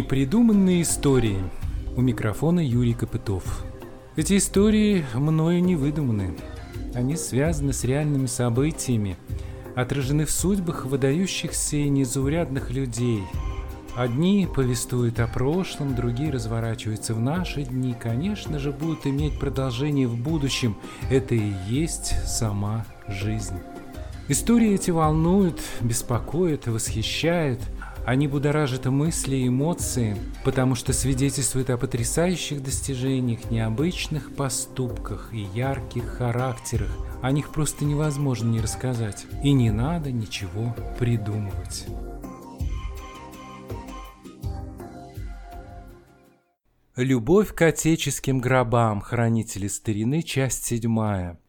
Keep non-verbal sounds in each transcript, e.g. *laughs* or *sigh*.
Непридуманные истории. У микрофона Юрий Копытов. Эти истории мною не выдуманы. Они связаны с реальными событиями, отражены в судьбах выдающихся и незаурядных людей. Одни повествуют о прошлом, другие разворачиваются в наши дни, конечно же, будут иметь продолжение в будущем. Это и есть сама жизнь. Истории эти волнуют, беспокоят, восхищают – они будоражат мысли и эмоции, потому что свидетельствуют о потрясающих достижениях, необычных поступках и ярких характерах. О них просто невозможно не рассказать. И не надо ничего придумывать. Любовь к отеческим гробам. Хранители старины. Часть седьмая.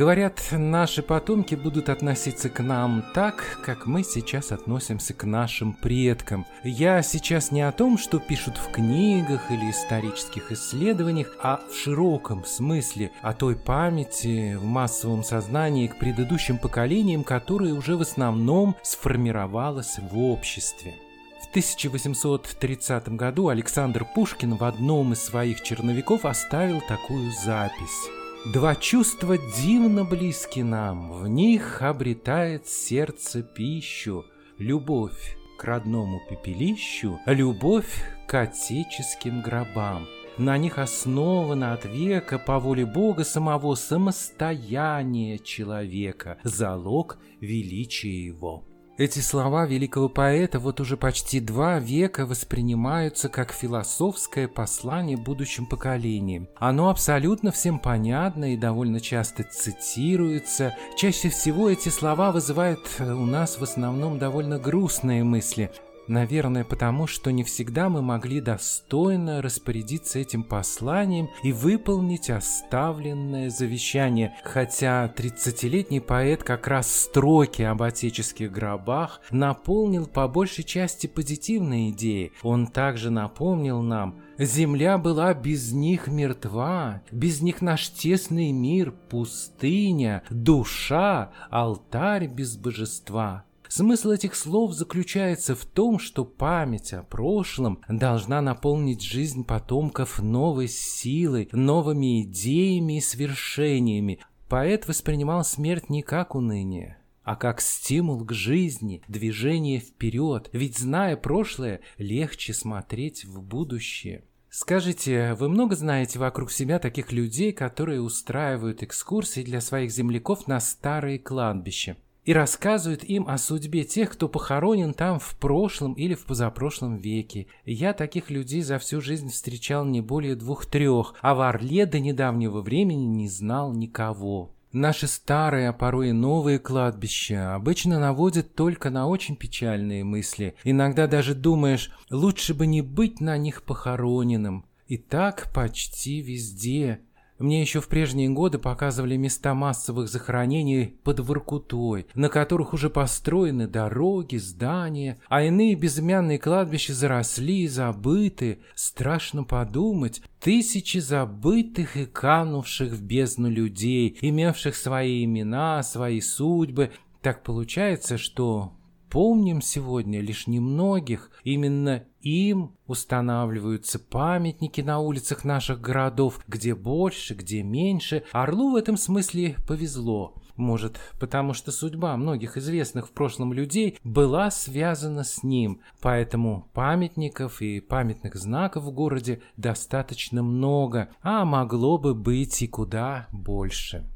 Говорят, наши потомки будут относиться к нам так, как мы сейчас относимся к нашим предкам. Я сейчас не о том, что пишут в книгах или исторических исследованиях, а в широком смысле о той памяти в массовом сознании к предыдущим поколениям, которая уже в основном сформировалась в обществе. В 1830 году Александр Пушкин в одном из своих черновиков оставил такую запись. Два чувства дивно близки нам, в них обретает сердце пищу, любовь к родному пепелищу, любовь к отеческим гробам. На них основано от века по воле Бога самого самостояние человека, залог величия его. Эти слова великого поэта вот уже почти два века воспринимаются как философское послание будущим поколениям. Оно абсолютно всем понятно и довольно часто цитируется. Чаще всего эти слова вызывают у нас в основном довольно грустные мысли. Наверное, потому что не всегда мы могли достойно распорядиться этим посланием и выполнить оставленное завещание, хотя 30-летний поэт как раз строки об отеческих гробах наполнил по большей части позитивные идеи. Он также напомнил нам, Земля была без них мертва, без них наш тесный мир, пустыня, душа, алтарь без божества. Смысл этих слов заключается в том, что память о прошлом должна наполнить жизнь потомков новой силой, новыми идеями и свершениями. Поэт воспринимал смерть не как уныние, а как стимул к жизни, движение вперед, ведь зная прошлое, легче смотреть в будущее. Скажите, вы много знаете вокруг себя таких людей, которые устраивают экскурсии для своих земляков на старые кладбища? И рассказывают им о судьбе тех, кто похоронен там в прошлом или в позапрошлом веке. Я таких людей за всю жизнь встречал не более двух-трех, а в Орле до недавнего времени не знал никого. Наши старые, а порой и новые кладбища обычно наводят только на очень печальные мысли. Иногда даже думаешь, лучше бы не быть на них похороненным. И так почти везде. Мне еще в прежние годы показывали места массовых захоронений под Воркутой, на которых уже построены дороги, здания, а иные безымянные кладбища заросли, забыты. Страшно подумать, тысячи забытых и канувших в бездну людей, имевших свои имена, свои судьбы. Так получается, что помним сегодня лишь немногих, именно им устанавливаются памятники на улицах наших городов, где больше, где меньше. Орлу в этом смысле повезло. Может, потому что судьба многих известных в прошлом людей была связана с ним, поэтому памятников и памятных знаков в городе достаточно много, а могло бы быть и куда больше.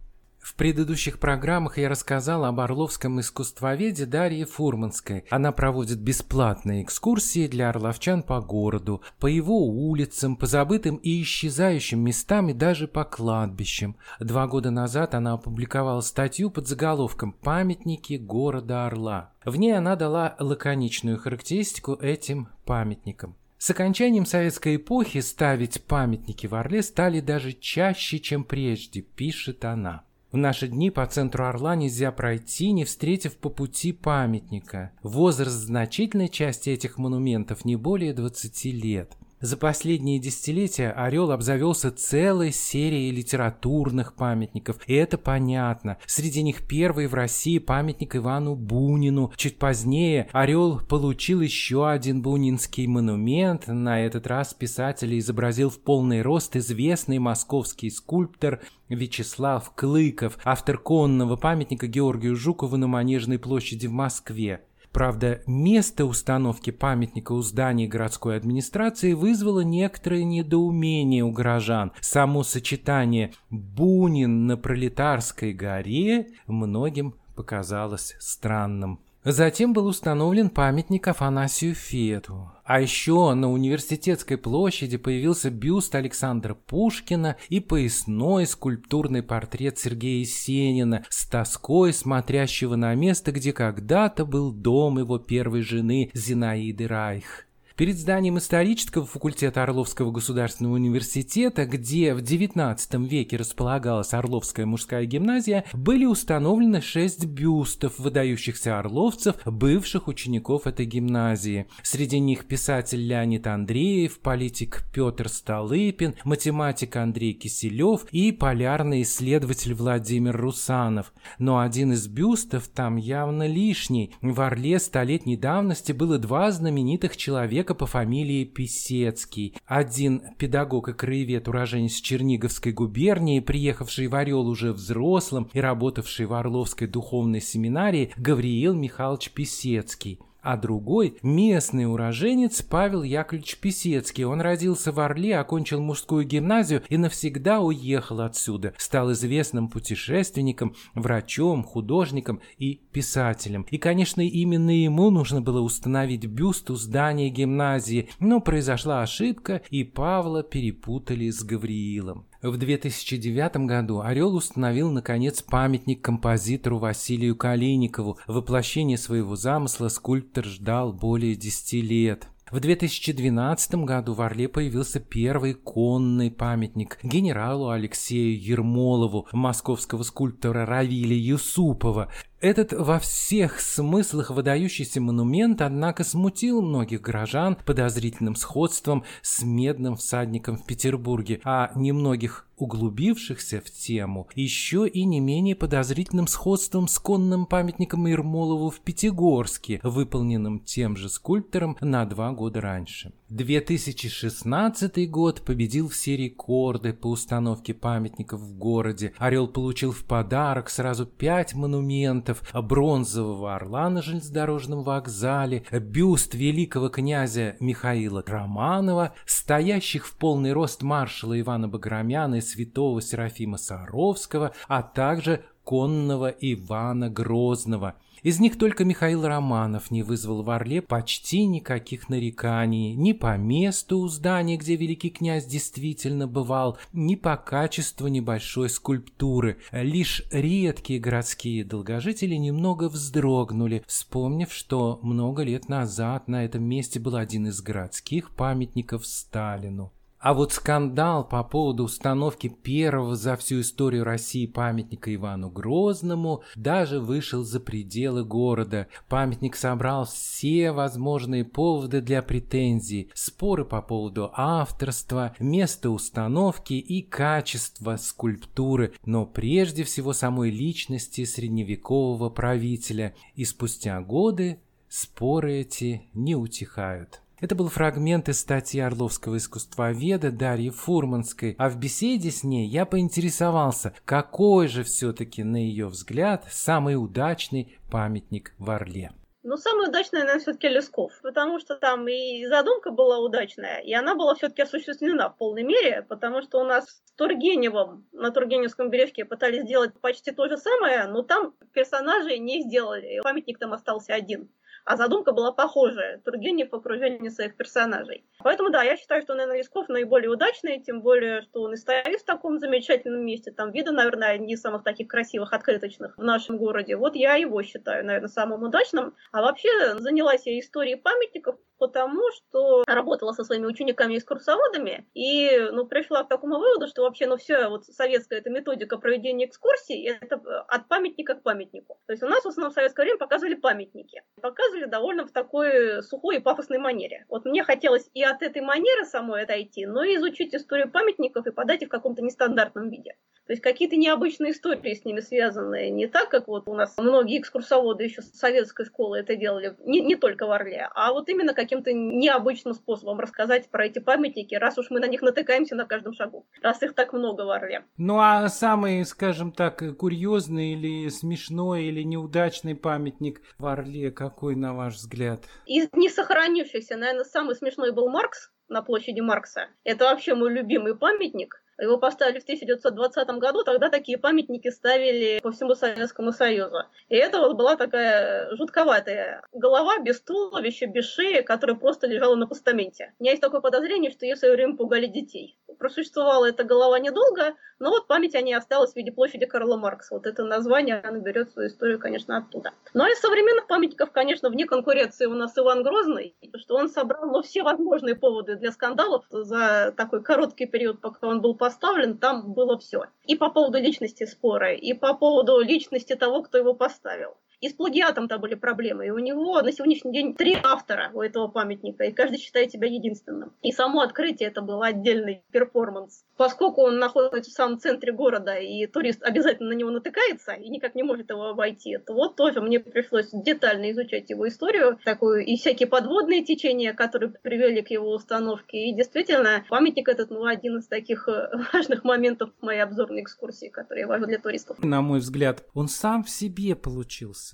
В предыдущих программах я рассказал об орловском искусствоведе Дарье Фурманской. Она проводит бесплатные экскурсии для орловчан по городу, по его улицам, по забытым и исчезающим местам и даже по кладбищам. Два года назад она опубликовала статью под заголовком «Памятники города Орла». В ней она дала лаконичную характеристику этим памятникам. С окончанием советской эпохи ставить памятники в Орле стали даже чаще, чем прежде, пишет она. В наши дни по центру Орла нельзя пройти, не встретив по пути памятника. Возраст значительной части этих монументов не более 20 лет. За последние десятилетия Орел обзавелся целой серией литературных памятников, и это понятно. Среди них первый в России памятник Ивану Бунину. Чуть позднее Орел получил еще один бунинский монумент. На этот раз писатель изобразил в полный рост известный московский скульптор Вячеслав Клыков, автор конного памятника Георгию Жукову на Манежной площади в Москве. Правда, место установки памятника у здания городской администрации вызвало некоторое недоумение у горожан. Само сочетание «Бунин на Пролетарской горе» многим показалось странным. Затем был установлен памятник Афанасию Фету. А еще на университетской площади появился бюст Александра Пушкина и поясной скульптурный портрет Сергея Есенина с тоской смотрящего на место, где когда-то был дом его первой жены Зинаиды Райх. Перед зданием исторического факультета Орловского государственного университета, где в XIX веке располагалась Орловская мужская гимназия, были установлены шесть бюстов выдающихся орловцев, бывших учеников этой гимназии. Среди них писатель Леонид Андреев, политик Петр Столыпин, математик Андрей Киселев и полярный исследователь Владимир Русанов. Но один из бюстов там явно лишний. В Орле столетней давности было два знаменитых человека, человека по фамилии Писецкий. Один педагог и краевед, уроженец Черниговской губернии, приехавший в Орел уже взрослым и работавший в Орловской духовной семинарии, Гавриил Михайлович Писецкий а другой – местный уроженец Павел Яковлевич Писецкий. Он родился в Орле, окончил мужскую гимназию и навсегда уехал отсюда. Стал известным путешественником, врачом, художником и писателем. И, конечно, именно ему нужно было установить бюст у здания гимназии, но произошла ошибка, и Павла перепутали с Гавриилом. В 2009 году Орел установил, наконец, памятник композитору Василию Калиникову. Воплощение своего замысла скульптор ждал более 10 лет. В 2012 году в Орле появился первый конный памятник генералу Алексею Ермолову, московского скульптора Равиля Юсупова. Этот во всех смыслах выдающийся монумент, однако, смутил многих горожан подозрительным сходством с медным всадником в Петербурге, а немногих углубившихся в тему еще и не менее подозрительным сходством с конным памятником Ермолову в Пятигорске, выполненным тем же скульптором на два года раньше. 2016 год победил все рекорды по установке памятников в городе. Орел получил в подарок сразу пять монументов, бронзового орла на железнодорожном вокзале, бюст великого князя Михаила Романова, стоящих в полный рост маршала Ивана Баграмяна и святого Серафима Саровского, а также конного Ивана Грозного – из них только Михаил Романов не вызвал в Орле почти никаких нареканий ни по месту здания, где великий князь действительно бывал, ни по качеству небольшой скульптуры. Лишь редкие городские долгожители немного вздрогнули, вспомнив, что много лет назад на этом месте был один из городских памятников Сталину. А вот скандал по поводу установки первого за всю историю России памятника Ивану Грозному даже вышел за пределы города. Памятник собрал все возможные поводы для претензий, споры по поводу авторства, места установки и качества скульптуры, но прежде всего самой личности средневекового правителя. И спустя годы споры эти не утихают. Это был фрагмент из статьи Орловского искусствоведа Дарьи Фурманской, а в беседе с ней я поинтересовался, какой же все-таки, на ее взгляд, самый удачный памятник в Орле. Ну, самый удачный, наверное, все-таки Лесков, потому что там и задумка была удачная, и она была все-таки осуществлена в полной мере, потому что у нас с Тургеневым на Тургеневском бережке пытались сделать почти то же самое, но там персонажей не сделали, памятник там остался один а задумка была похожая. Тургенев в окружении своих персонажей. Поэтому, да, я считаю, что, наверное, Лесков наиболее удачный, тем более, что он и стоит в таком замечательном месте. Там виды, наверное, не самых таких красивых, открыточных в нашем городе. Вот я его считаю, наверное, самым удачным. А вообще занялась я историей памятников, потому что работала со своими учениками-экскурсоводами и ну, пришла к такому выводу, что вообще ну, все вот советская эта методика проведения экскурсий это от памятника к памятнику. То есть у нас в основном в советское время показывали памятники. Показывали довольно в такой сухой и пафосной манере. Вот мне хотелось и от этой манеры самой отойти, но и изучить историю памятников и подать их в каком-то нестандартном виде. То есть какие-то необычные истории с ними связанные, не так, как вот у нас многие экскурсоводы еще с советской школы это делали, не, не только в Орле, а вот именно каким-то необычным способом рассказать про эти памятники, раз уж мы на них натыкаемся на каждом шагу, раз их так много в Орле. Ну а самый, скажем так, курьезный или смешной или неудачный памятник в Орле какой, на ваш взгляд? Из не сохранившихся, наверное, самый смешной был Маркс на площади Маркса. Это вообще мой любимый памятник его поставили в 1920 году, тогда такие памятники ставили по всему Советскому Союзу. И это вот была такая жутковатая голова без туловища, без шеи, которая просто лежала на постаменте. У меня есть такое подозрение, что ее в свое время пугали детей. Просуществовала эта голова недолго, но вот память о ней осталась в виде площади Карла Маркса. Вот это название, оно берет свою историю, конечно, оттуда. Но из современных памятников, конечно, вне конкуренции у нас Иван Грозный, что он собрал ну, все возможные поводы для скандалов за такой короткий период, пока он был поставлен, там было все. И по поводу личности спора, и по поводу личности того, кто его поставил. И с плагиатом-то были проблемы. И у него на сегодняшний день три автора у этого памятника, и каждый считает себя единственным. И само открытие это был отдельный перформанс. Поскольку он находится в самом центре города, и турист обязательно на него натыкается, и никак не может его обойти, то вот тоже мне пришлось детально изучать его историю, такую, и всякие подводные течения, которые привели к его установке. И действительно, памятник этот, ну, один из таких э, *laughs* важных моментов моей обзорной экскурсии, которые вожу для туристов. На мой взгляд, он сам в себе получился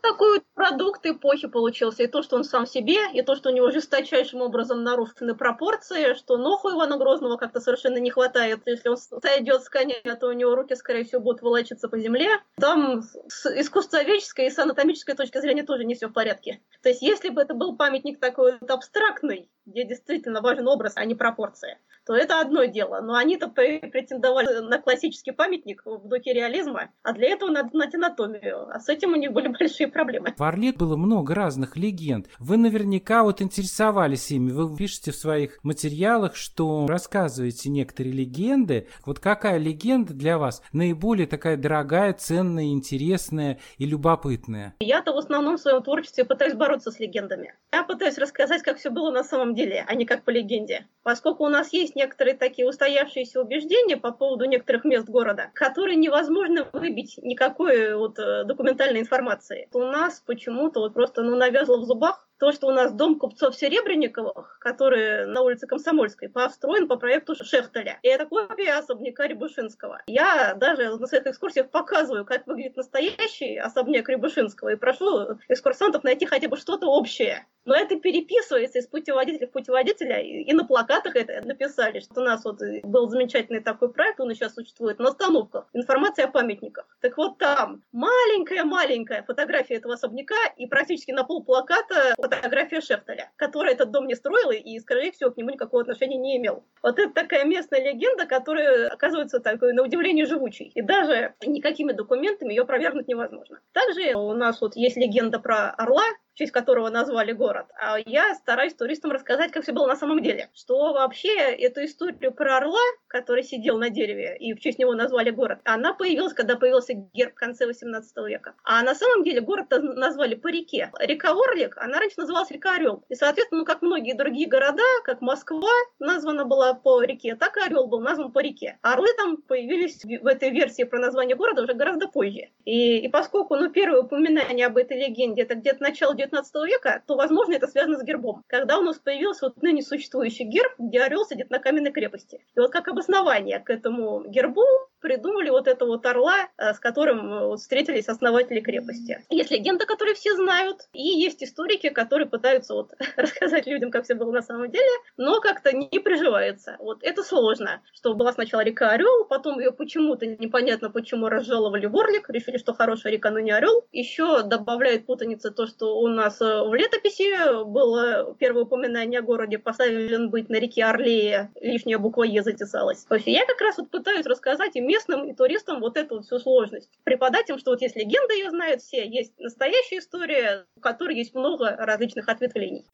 такой продукт эпохи получился. И то, что он сам себе, и то, что у него жесточайшим образом нарушены пропорции, что ноху Ивана Грозного как-то совершенно не хватает. Если он сойдет с коня, то у него руки, скорее всего, будут волочиться по земле. Там с искусствоведческой и с анатомической точки зрения тоже не все в порядке. То есть, если бы это был памятник такой вот абстрактный, где действительно важен образ, а не пропорции, то это одно дело. Но они-то претендовали на классический памятник в духе реализма, а для этого надо знать анатомию. А с этим у них были *laughs* большие проблемы. В Орле было много разных легенд. Вы наверняка вот интересовались ими. Вы пишете в своих материалах, что рассказываете некоторые легенды. Вот какая легенда для вас наиболее такая дорогая, ценная, интересная и любопытная? Я-то в основном в своем творчестве пытаюсь бороться с легендами. Я пытаюсь рассказать, как все было на самом деле, а не как по легенде. Поскольку у нас есть некоторые такие устоявшиеся убеждения по поводу некоторых мест города, которые невозможно выбить никакой вот э, документальной информации. У нас почему-то вот просто ну, навязло в зубах то, что у нас дом купцов Серебренниковых, который на улице Комсомольской, построен по проекту Шехтеля. И это копия особняка Рябушинского. Я даже на своих экскурсиях показываю, как выглядит настоящий особняк Рябушинского, и прошу экскурсантов найти хотя бы что-то общее. Но это переписывается из путеводителя в путеводителя, и на плакатах это написали, что у нас вот был замечательный такой проект, он сейчас существует, на остановках, информация о памятниках. Так вот там маленькая-маленькая фотография этого особняка, и практически на пол плаката фотография Шефтеля, который этот дом не строил и, скорее всего, к нему никакого отношения не имел. Вот это такая местная легенда, которая оказывается такой, на удивление, живучей. И даже никакими документами ее провернуть невозможно. Также у нас вот есть легенда про орла, честь которого назвали город. А я стараюсь туристам рассказать, как все было на самом деле. Что вообще эту историю про орла, который сидел на дереве, и в честь него назвали город, она появилась, когда появился герб в конце 18 века. А на самом деле город назвали по реке. Река Орлик, она раньше называлась река Орел. И, соответственно, ну, как многие другие города, как Москва названа была по реке, так и Орел был назван по реке. Орлы там появились в этой версии про название города уже гораздо позже. И, и поскольку, ну, первое упоминание об этой легенде, это где-то начало XIX века, то, возможно, это связано с гербом. Когда у нас появился вот ныне существующий герб, где орел сидит на каменной крепости. И вот как обоснование к этому гербу придумали вот этого вот орла, э, с которым э, встретились основатели крепости. Есть легенда, которую все знают, и есть историки, которые пытаются вот *laughs* рассказать людям, как все было на самом деле, но как-то не приживается. Вот это сложно, что была сначала река Орел, потом ее почему-то непонятно почему разжаловали в Орлик, решили, что хорошая река, но не Орел. Еще добавляет путаница то, что у нас э, в летописи было первое упоминание о городе поставлен быть на реке Орлее, лишняя буква Е затесалась. То есть я как раз вот пытаюсь рассказать им местным и туристам вот эту вот всю сложность. Преподать им, что вот есть легенда, ее знают все, есть настоящая история, у которой есть много различных ответвлений.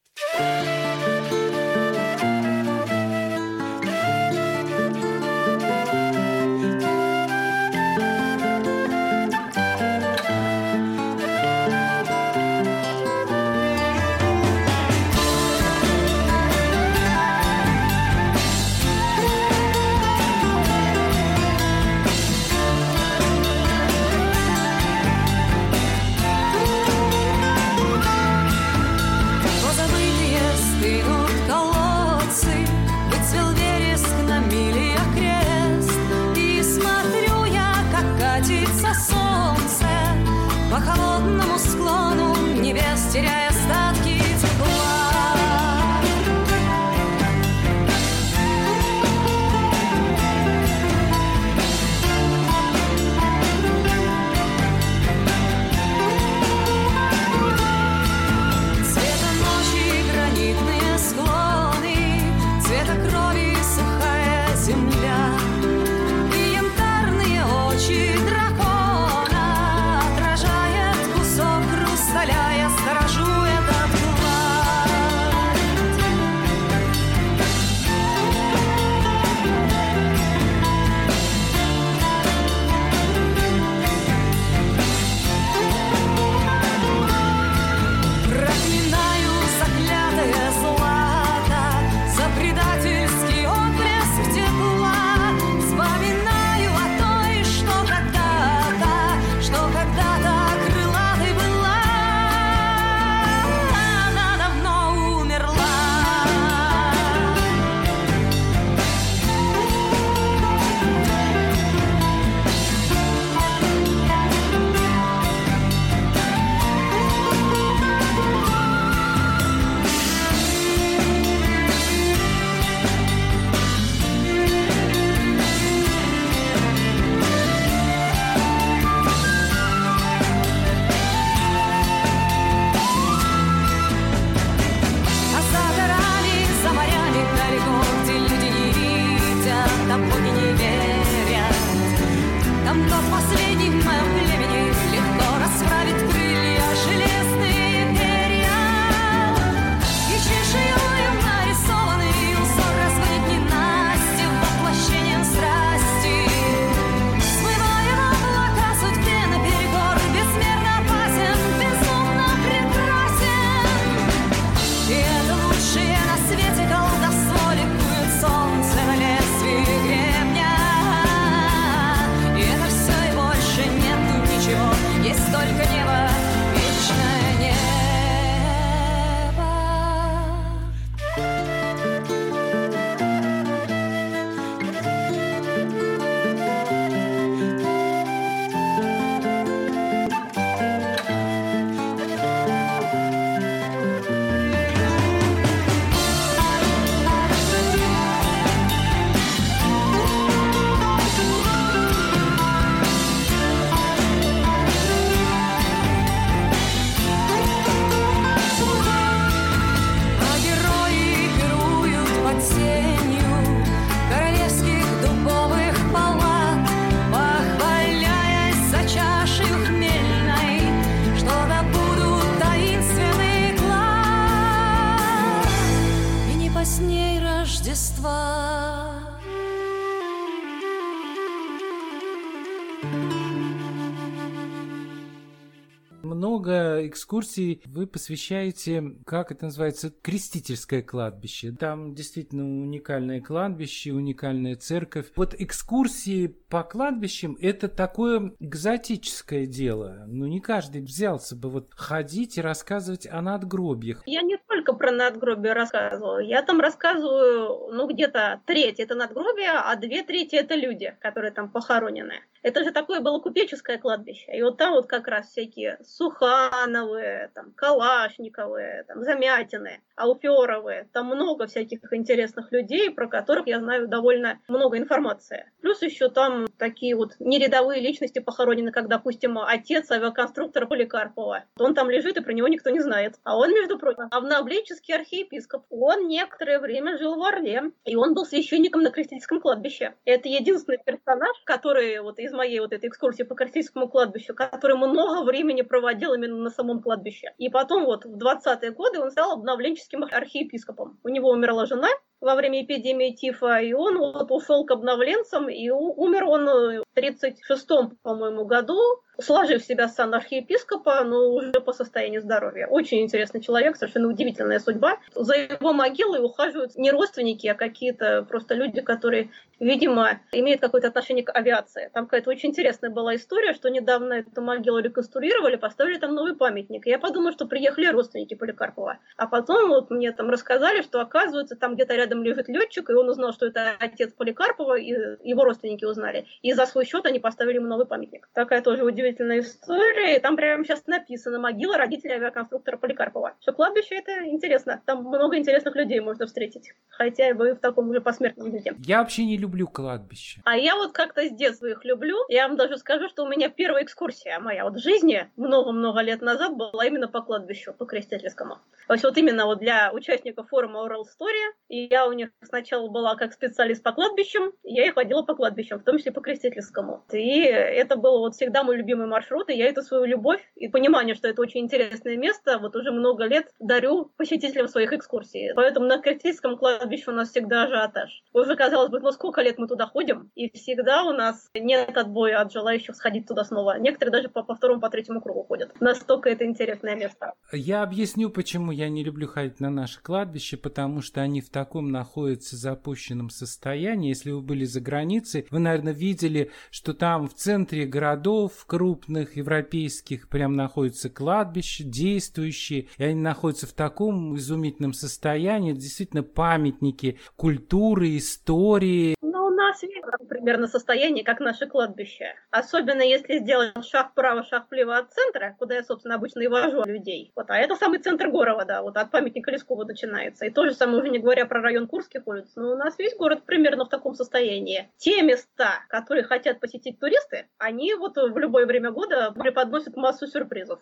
Экскурсий вы посвящаете, как это называется, крестительское кладбище. Там действительно уникальное кладбище, уникальная церковь. Вот экскурсии по кладбищам – это такое экзотическое дело. Ну, не каждый взялся бы вот ходить и рассказывать о надгробиях. Я не только про надгробие рассказываю. Я там рассказываю, ну, где-то треть это надгробие, а две трети это люди, которые там похоронены. Это же такое было купеческое кладбище. И вот там вот как раз всякие Сухановые, там, Калашниковые, там, Замятины, Алферовые. Там много всяких интересных людей, про которых я знаю довольно много информации. Плюс еще там такие вот нерядовые личности похоронены, как, допустим, отец авиаконструктора Поликарпова. Он там лежит, и про него никто не знает. А он, между прочим, авноблический архиепископ. Он некоторое время жил в Орле, и он был священником на Крестительском кладбище. Это единственный персонаж, который вот из моей вот этой экскурсии по Крестительскому кладбищу, который много времени проводил именно на самом кладбище. И потом вот в 20-е годы он стал обновленческим архиепископом. У него умерла жена, во время эпидемии тифа, и он вот ушел к обновленцам, и умер он в 36-м, по-моему, году сложив себя сан архиепископа, но уже по состоянию здоровья. Очень интересный человек, совершенно удивительная судьба. За его могилой ухаживают не родственники, а какие-то просто люди, которые, видимо, имеют какое-то отношение к авиации. Там какая-то очень интересная была история, что недавно эту могилу реконструировали, поставили там новый памятник. Я подумала, что приехали родственники Поликарпова. А потом вот мне там рассказали, что оказывается там где-то рядом лежит летчик, и он узнал, что это отец Поликарпова, и его родственники узнали. И за свой счет они поставили ему новый памятник. Такая тоже удивительная история. И там прямо сейчас написано «Могила родителей авиаконструктора Поликарпова». Что кладбище это интересно. Там много интересных людей можно встретить. Хотя вы в таком уже посмертном виде. Я вообще не люблю кладбище. А я вот как-то с детства их люблю. Я вам даже скажу, что у меня первая экскурсия моя вот в жизни много-много лет назад была именно по кладбищу, по крестительскому. То есть вот именно вот для участников форума Oral Story. И я у них сначала была как специалист по кладбищам, я их ходила по кладбищам, в том числе по крестительскому. И это было вот всегда мой любимый любимые маршруты, я эту свою любовь и понимание, что это очень интересное место, вот уже много лет дарю посетителям своих экскурсий. Поэтому на Крестительском кладбище у нас всегда ажиотаж. Уже, казалось бы, ну сколько лет мы туда ходим, и всегда у нас нет отбоя от желающих сходить туда снова. Некоторые даже по, по второму, по третьему кругу ходят. Настолько это интересное место. Я объясню, почему я не люблю ходить на наше кладбище, потому что они в таком находятся запущенном состоянии. Если вы были за границей, вы, наверное, видели, что там в центре городов, крупных европейских прям находятся кладбища, действующие, и они находятся в таком изумительном состоянии, действительно памятники культуры, истории. Ну, нас примерно состояние, как наше кладбище. Особенно если сделать шаг вправо, шаг влево от центра, куда я, собственно, обычно и вожу людей. Вот, а это самый центр города, вот от памятника Лескову начинается. И то же самое, уже не говоря про район Курских улиц, но у нас весь город примерно в таком состоянии. Те места, которые хотят посетить туристы, они вот в любое время года преподносит массу сюрпризов.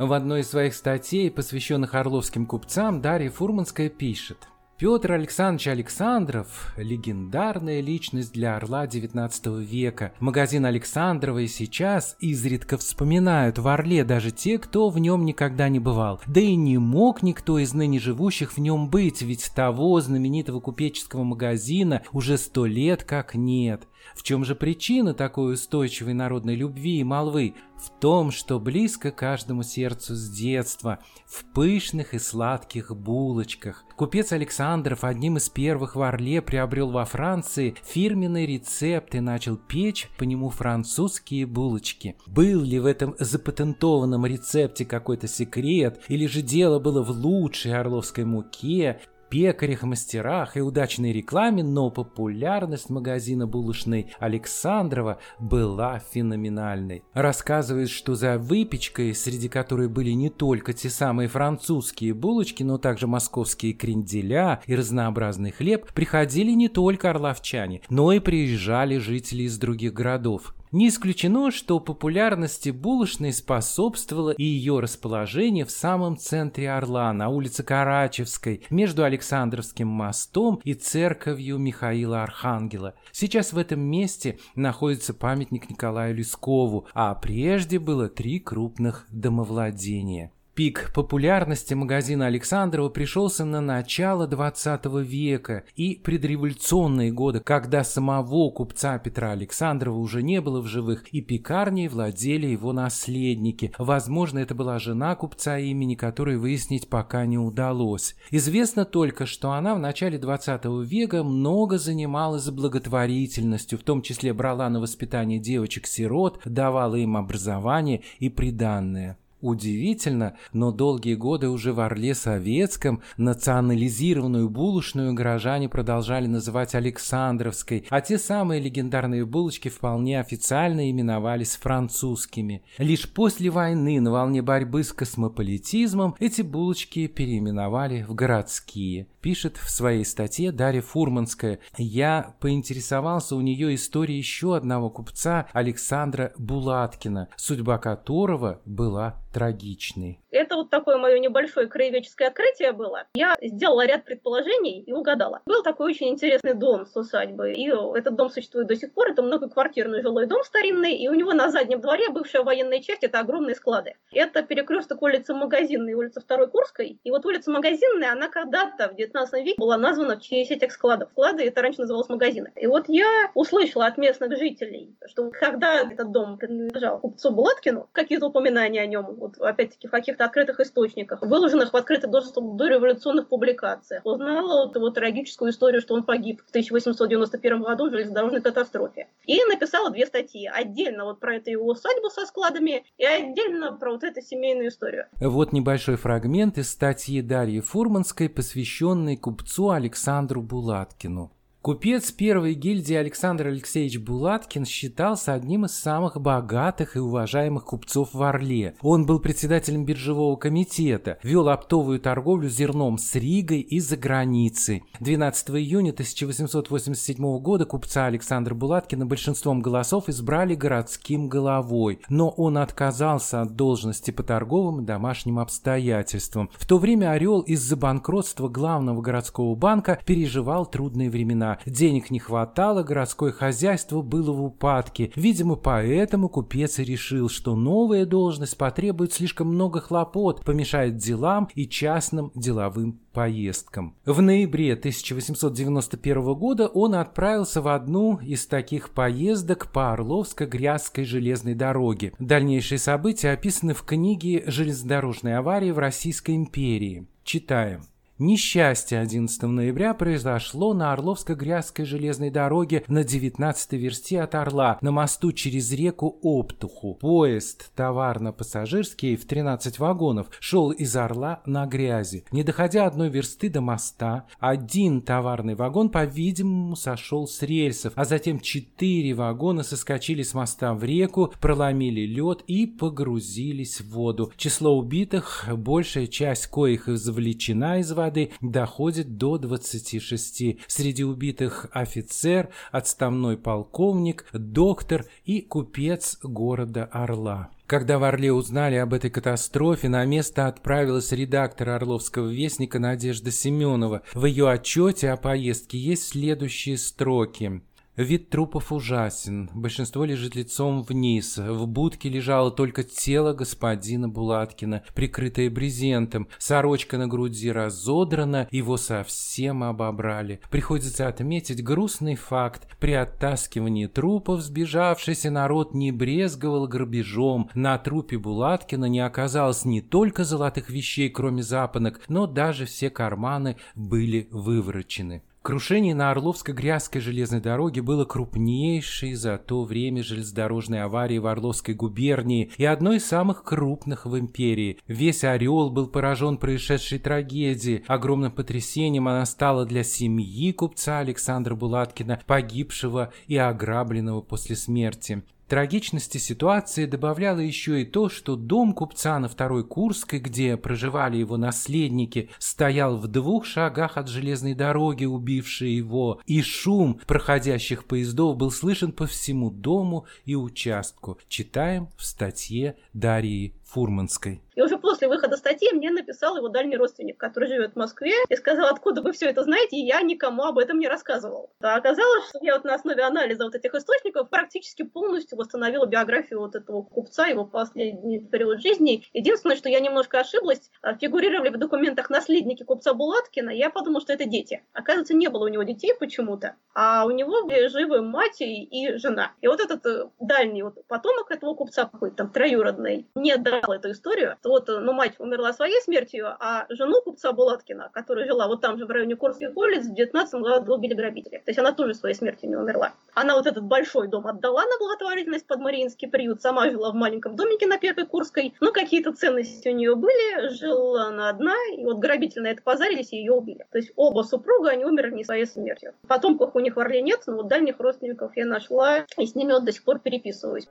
В одной из своих статей, посвященных орловским купцам, Дарья Фурманская пишет – Петр Александрович Александров – легендарная личность для Орла XIX века. Магазин Александрова и сейчас изредка вспоминают в Орле даже те, кто в нем никогда не бывал. Да и не мог никто из ныне живущих в нем быть, ведь того знаменитого купеческого магазина уже сто лет как нет. В чем же причина такой устойчивой народной любви и молвы? В том, что близко каждому сердцу с детства, в пышных и сладких булочках. Купец Александров одним из первых в Орле приобрел во Франции фирменный рецепт и начал печь по нему французские булочки. Был ли в этом запатентованном рецепте какой-то секрет, или же дело было в лучшей орловской муке, пекарях, мастерах и удачной рекламе, но популярность магазина булочной Александрова была феноменальной. Рассказывает, что за выпечкой, среди которой были не только те самые французские булочки, но также московские кренделя и разнообразный хлеб, приходили не только орловчане, но и приезжали жители из других городов. Не исключено, что популярности булочной способствовало и ее расположение в самом центре Орла, на улице Карачевской, между Александровским мостом и церковью Михаила Архангела. Сейчас в этом месте находится памятник Николаю Лескову, а прежде было три крупных домовладения. Пик популярности магазина Александрова пришелся на начало 20 века и предреволюционные годы, когда самого купца Петра Александрова уже не было в живых, и пекарней владели его наследники. Возможно, это была жена купца, имени которой выяснить пока не удалось. Известно только, что она в начале 20 века много занималась благотворительностью, в том числе брала на воспитание девочек-сирот, давала им образование и приданное. Удивительно, но долгие годы уже в Орле Советском национализированную булочную горожане продолжали называть Александровской, а те самые легендарные булочки вполне официально именовались французскими. Лишь после войны на волне борьбы с космополитизмом эти булочки переименовали в городские. Пишет в своей статье Дарья Фурманская. Я поинтересовался у нее историей еще одного купца Александра Булаткина, судьба которого была трагичной. Это вот такое мое небольшое краеведческое открытие было. Я сделала ряд предположений и угадала. Был такой очень интересный дом с усадьбой, и этот дом существует до сих пор. Это многоквартирный жилой дом старинный, и у него на заднем дворе бывшая военная часть, это огромные склады. Это перекресток улицы Магазинной и улицы Второй Курской. И вот улица Магазинная, она когда-то в 19 веке была названа в честь этих складов. Склады это раньше называлось магазины. И вот я услышала от местных жителей, что когда этот дом принадлежал купцу Булаткину, какие-то упоминания о нем, вот опять-таки в каких каких-то открытых источниках, выложенных в открытый доступ до революционных публикациях. Узнала вот его трагическую историю, что он погиб в 1891 году в железнодорожной катастрофе. И написала две статьи. Отдельно вот про эту его усадьбу со складами и отдельно про вот эту семейную историю. Вот небольшой фрагмент из статьи Дарьи Фурманской, посвященной купцу Александру Булаткину. Купец первой гильдии Александр Алексеевич Булаткин считался одним из самых богатых и уважаемых купцов в Орле. Он был председателем биржевого комитета, вел оптовую торговлю зерном с Ригой и за границей. 12 июня 1887 года купца Александра Булаткина большинством голосов избрали городским головой, но он отказался от должности по торговым и домашним обстоятельствам. В то время Орел из-за банкротства главного городского банка переживал трудные времена денег не хватало, городское хозяйство было в упадке. Видимо, поэтому купец и решил, что новая должность потребует слишком много хлопот, помешает делам и частным деловым поездкам. В ноябре 1891 года он отправился в одну из таких поездок по Орловско-Грязской железной дороге. Дальнейшие события описаны в книге «Железнодорожные аварии в Российской империи». Читаем. Несчастье 11 ноября произошло на Орловско-Грязской железной дороге на 19-й версте от Орла, на мосту через реку Оптуху. Поезд товарно-пассажирский в 13 вагонов шел из Орла на грязи. Не доходя одной версты до моста, один товарный вагон, по-видимому, сошел с рельсов, а затем четыре вагона соскочили с моста в реку, проломили лед и погрузились в воду. Число убитых, большая часть коих извлечена из воды, бригады доходит до 26. Среди убитых офицер, отставной полковник, доктор и купец города Орла. Когда в Орле узнали об этой катастрофе, на место отправилась редактор Орловского вестника Надежда Семенова. В ее отчете о поездке есть следующие строки. Вид трупов ужасен. Большинство лежит лицом вниз. В будке лежало только тело господина Булаткина, прикрытое брезентом. Сорочка на груди разодрана, его совсем обобрали. Приходится отметить грустный факт. При оттаскивании трупов сбежавшийся народ не брезговал грабежом. На трупе Булаткина не оказалось не только золотых вещей, кроме запонок, но даже все карманы были выворочены. Крушение на Орловско-Грязской железной дороге было крупнейшей за то время железнодорожной аварии в Орловской губернии и одной из самых крупных в империи. Весь Орел был поражен происшедшей трагедией. Огромным потрясением она стала для семьи купца Александра Булаткина, погибшего и ограбленного после смерти. Трагичности ситуации добавляло еще и то, что дом купца на Второй Курской, где проживали его наследники, стоял в двух шагах от железной дороги, убившей его, и шум проходящих поездов был слышен по всему дому и участку. Читаем в статье Дарьи Фурманской. И уже после выхода статьи мне написал его дальний родственник, который живет в Москве, и сказал, откуда вы все это знаете, и я никому об этом не рассказывал. А оказалось, что я вот на основе анализа вот этих источников практически полностью восстановила биографию вот этого купца, его последний период жизни. Единственное, что я немножко ошиблась, а, фигурировали в документах наследники купца Булаткина, я подумала, что это дети. Оказывается, не было у него детей почему-то, а у него были живы мать и жена. И вот этот э, дальний вот потомок этого купца, какой-то там троюродный, не дал эту историю, вот, э, ну, мать умерла своей смертью, а жену купца Булаткина, которая жила вот там же в районе Курских улиц, в 19 году убили грабители. То есть она тоже своей смертью не умерла. Она вот этот большой дом отдала на благотворительность под Мариинский приют, сама жила в маленьком домике на Первой Курской, ну, какие-то ценности у нее были, жила она одна, и вот грабители на это позарились и ее убили. То есть оба супруга, они умерли не своей смертью. Потомков у них в Орле нет, но вот дальних родственников я нашла, и с ними вот до сих пор переписываюсь.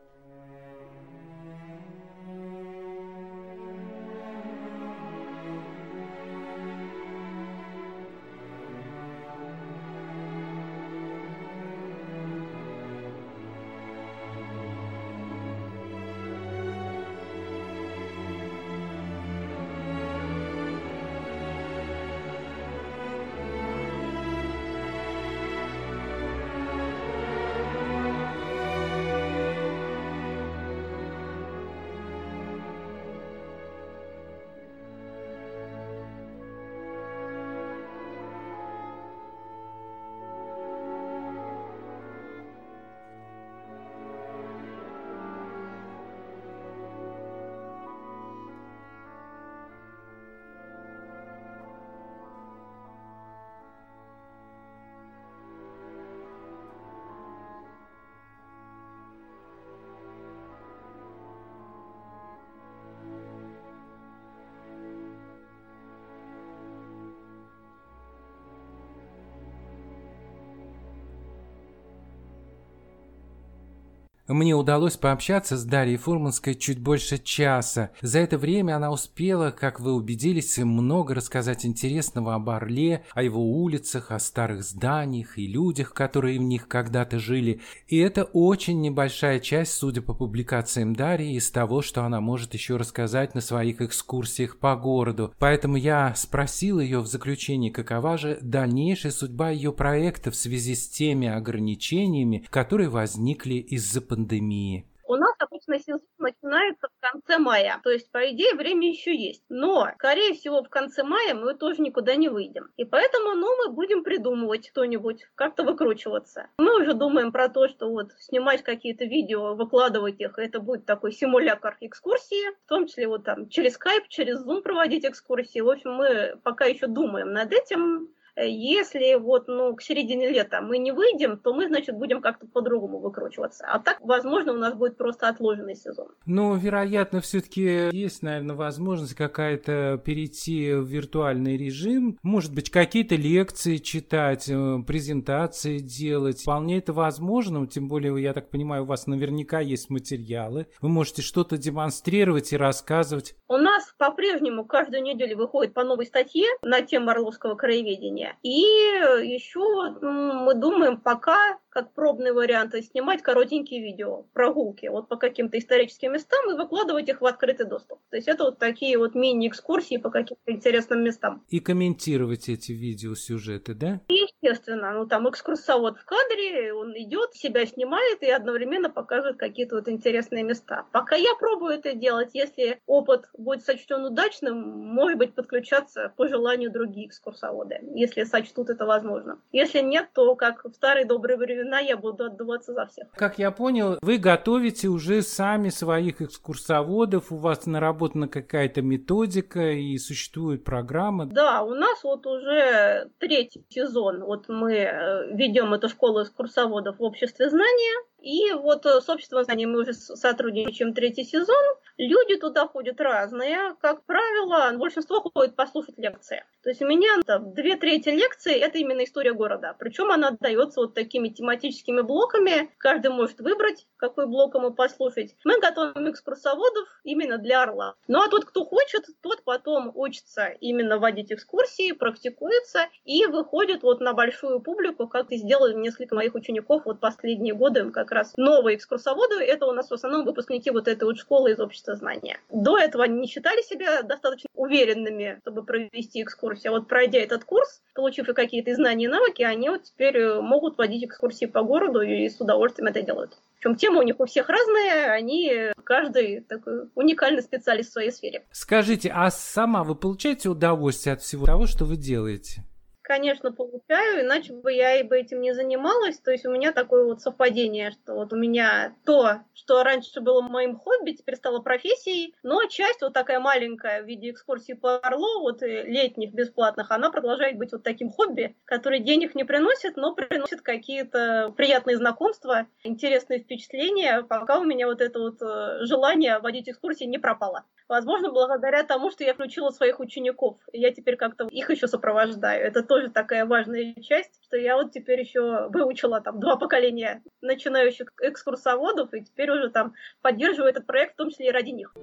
Мне удалось пообщаться с Дарьей Фурманской чуть больше часа. За это время она успела, как вы убедились, много рассказать интересного об Орле, о его улицах, о старых зданиях и людях, которые в них когда-то жили. И это очень небольшая часть, судя по публикациям Дарьи, из того, что она может еще рассказать на своих экскурсиях по городу. Поэтому я спросил ее в заключении, какова же дальнейшая судьба ее проекта в связи с теми ограничениями, которые возникли из-за пандемии пандемии? У нас обычно сезон начинается в конце мая, то есть, по идее, время еще есть. Но, скорее всего, в конце мая мы тоже никуда не выйдем. И поэтому, ну, мы будем придумывать что-нибудь, как-то выкручиваться. Мы уже думаем про то, что вот снимать какие-то видео, выкладывать их, это будет такой симулятор экскурсии, в том числе вот там через Skype, через Zoom проводить экскурсии. В общем, мы пока еще думаем над этим, если вот, ну, к середине лета мы не выйдем, то мы, значит, будем как-то по-другому выкручиваться. А так, возможно, у нас будет просто отложенный сезон. Ну, вероятно, все-таки есть, наверное, возможность какая-то перейти в виртуальный режим. Может быть, какие-то лекции читать, э, презентации делать. Вполне это возможно, тем более, я так понимаю, у вас наверняка есть материалы. Вы можете что-то демонстрировать и рассказывать. У нас по-прежнему каждую неделю выходит по новой статье на тему Орловского краеведения. И еще мы думаем пока как пробный вариант, снимать коротенькие видео, прогулки вот по каким-то историческим местам и выкладывать их в открытый доступ. То есть это вот такие вот мини-экскурсии по каким-то интересным местам. И комментировать эти видеосюжеты, да? Естественно. Ну там экскурсовод в кадре, он идет, себя снимает и одновременно показывает какие-то вот интересные места. Пока я пробую это делать, если опыт будет сочтен удачным, может быть подключаться по желанию другие экскурсоводы, если сочтут это возможно. Если нет, то как в старые добрые времена я буду отдуваться за всех. Как я понял, вы готовите уже сами своих экскурсоводов, у вас наработана какая-то методика и существует программа. Да, у нас вот уже третий сезон. Вот мы э, ведем эту школу экскурсоводов в обществе знания. И вот э, с обществом знаний мы уже сотрудничаем третий сезон. Люди туда ходят разные. Как правило, большинство ходит послушать лекции. То есть у меня там две трети лекции – это именно история города. Причем она дается вот такими тематическими блоками. Каждый может выбрать, какой блок ему послушать. Мы готовим экскурсоводов именно для Орла. Ну а тот, кто хочет, тот потом учится именно водить экскурсии, практикуется и выходит вот на большую публику, как и сделали несколько моих учеников вот последние годы, как раз новые экскурсоводы. Это у нас в основном выпускники вот этой вот школы из общества знания. До этого они не считали себя достаточно уверенными, чтобы провести экскурсию. А вот пройдя этот курс, получив какие-то знания и навыки, они вот теперь э, могут водить экскурсии по городу и с удовольствием это делают. Причем темы у них у всех разные, они каждый такой уникальный специалист в своей сфере. Скажите, а сама вы получаете удовольствие от всего того, что вы делаете? Конечно, получаю, иначе бы я и бы этим не занималась. То есть у меня такое вот совпадение, что вот у меня то, что раньше было моим хобби, теперь стало профессией, но часть вот такая маленькая в виде экскурсии по Орлу, вот летних бесплатных, она продолжает быть вот таким хобби, который денег не приносит, но приносит какие-то приятные знакомства, интересные впечатления, пока у меня вот это вот э, желание водить экскурсии не пропало. Возможно, благодаря тому, что я включила своих учеников. Я теперь как-то их еще сопровождаю. Это тоже такая важная часть, что я вот теперь еще выучила там два поколения начинающих экскурсоводов, и теперь уже там поддерживаю этот проект, в том числе и ради них.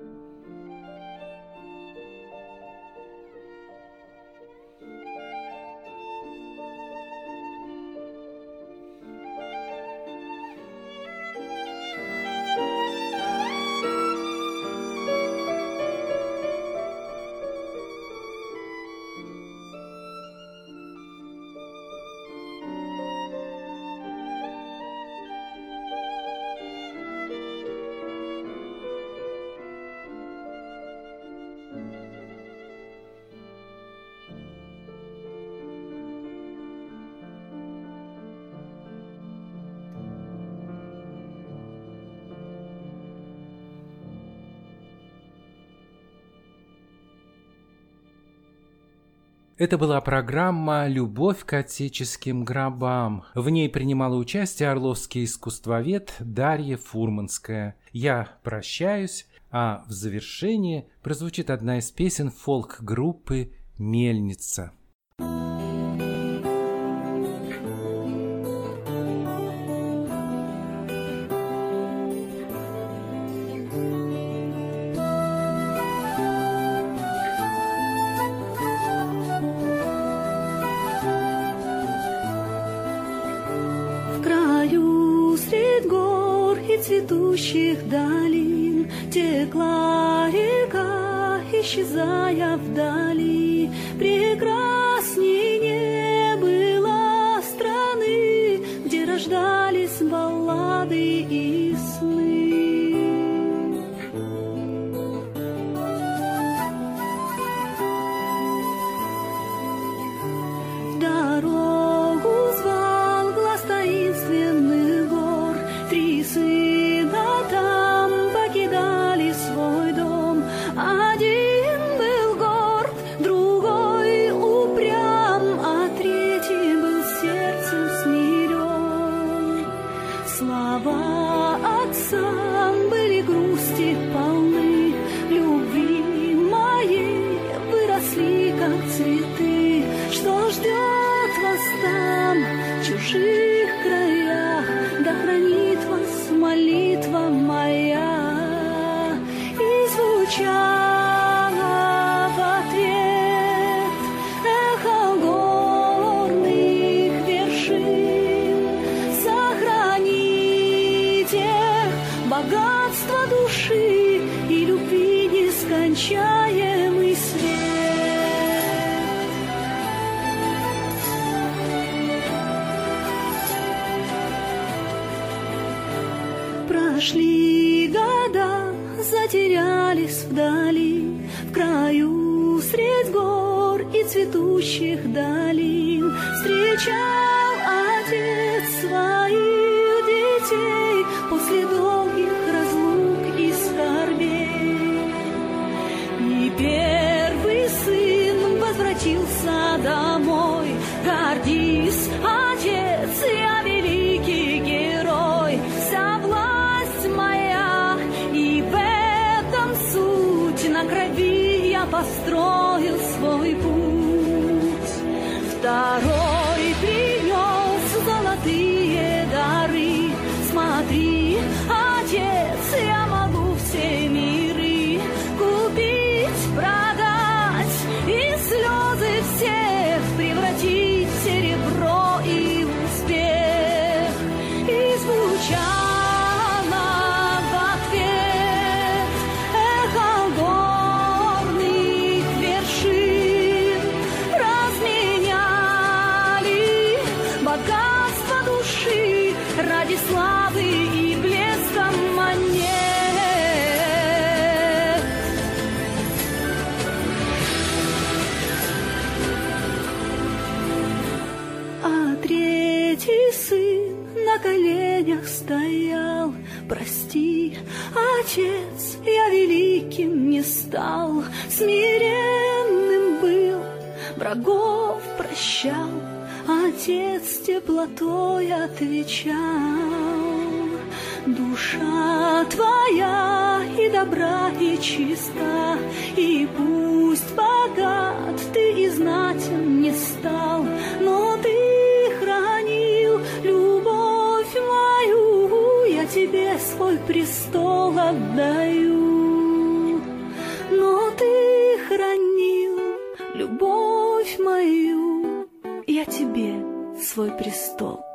Это была программа «Любовь к отеческим гробам». В ней принимала участие орловский искусствовед Дарья Фурманская. Я прощаюсь, а в завершении прозвучит одна из песен фолк-группы «Мельница». dar or ipin yol sızaladı. Стал, смиренным был, врагов прощал, отец теплотой отвечал. Душа твоя и добра, и чиста, и пусть богат ты и знатен не стал, но ты хранил любовь мою, я тебе свой престол отдаю. Любовь мою,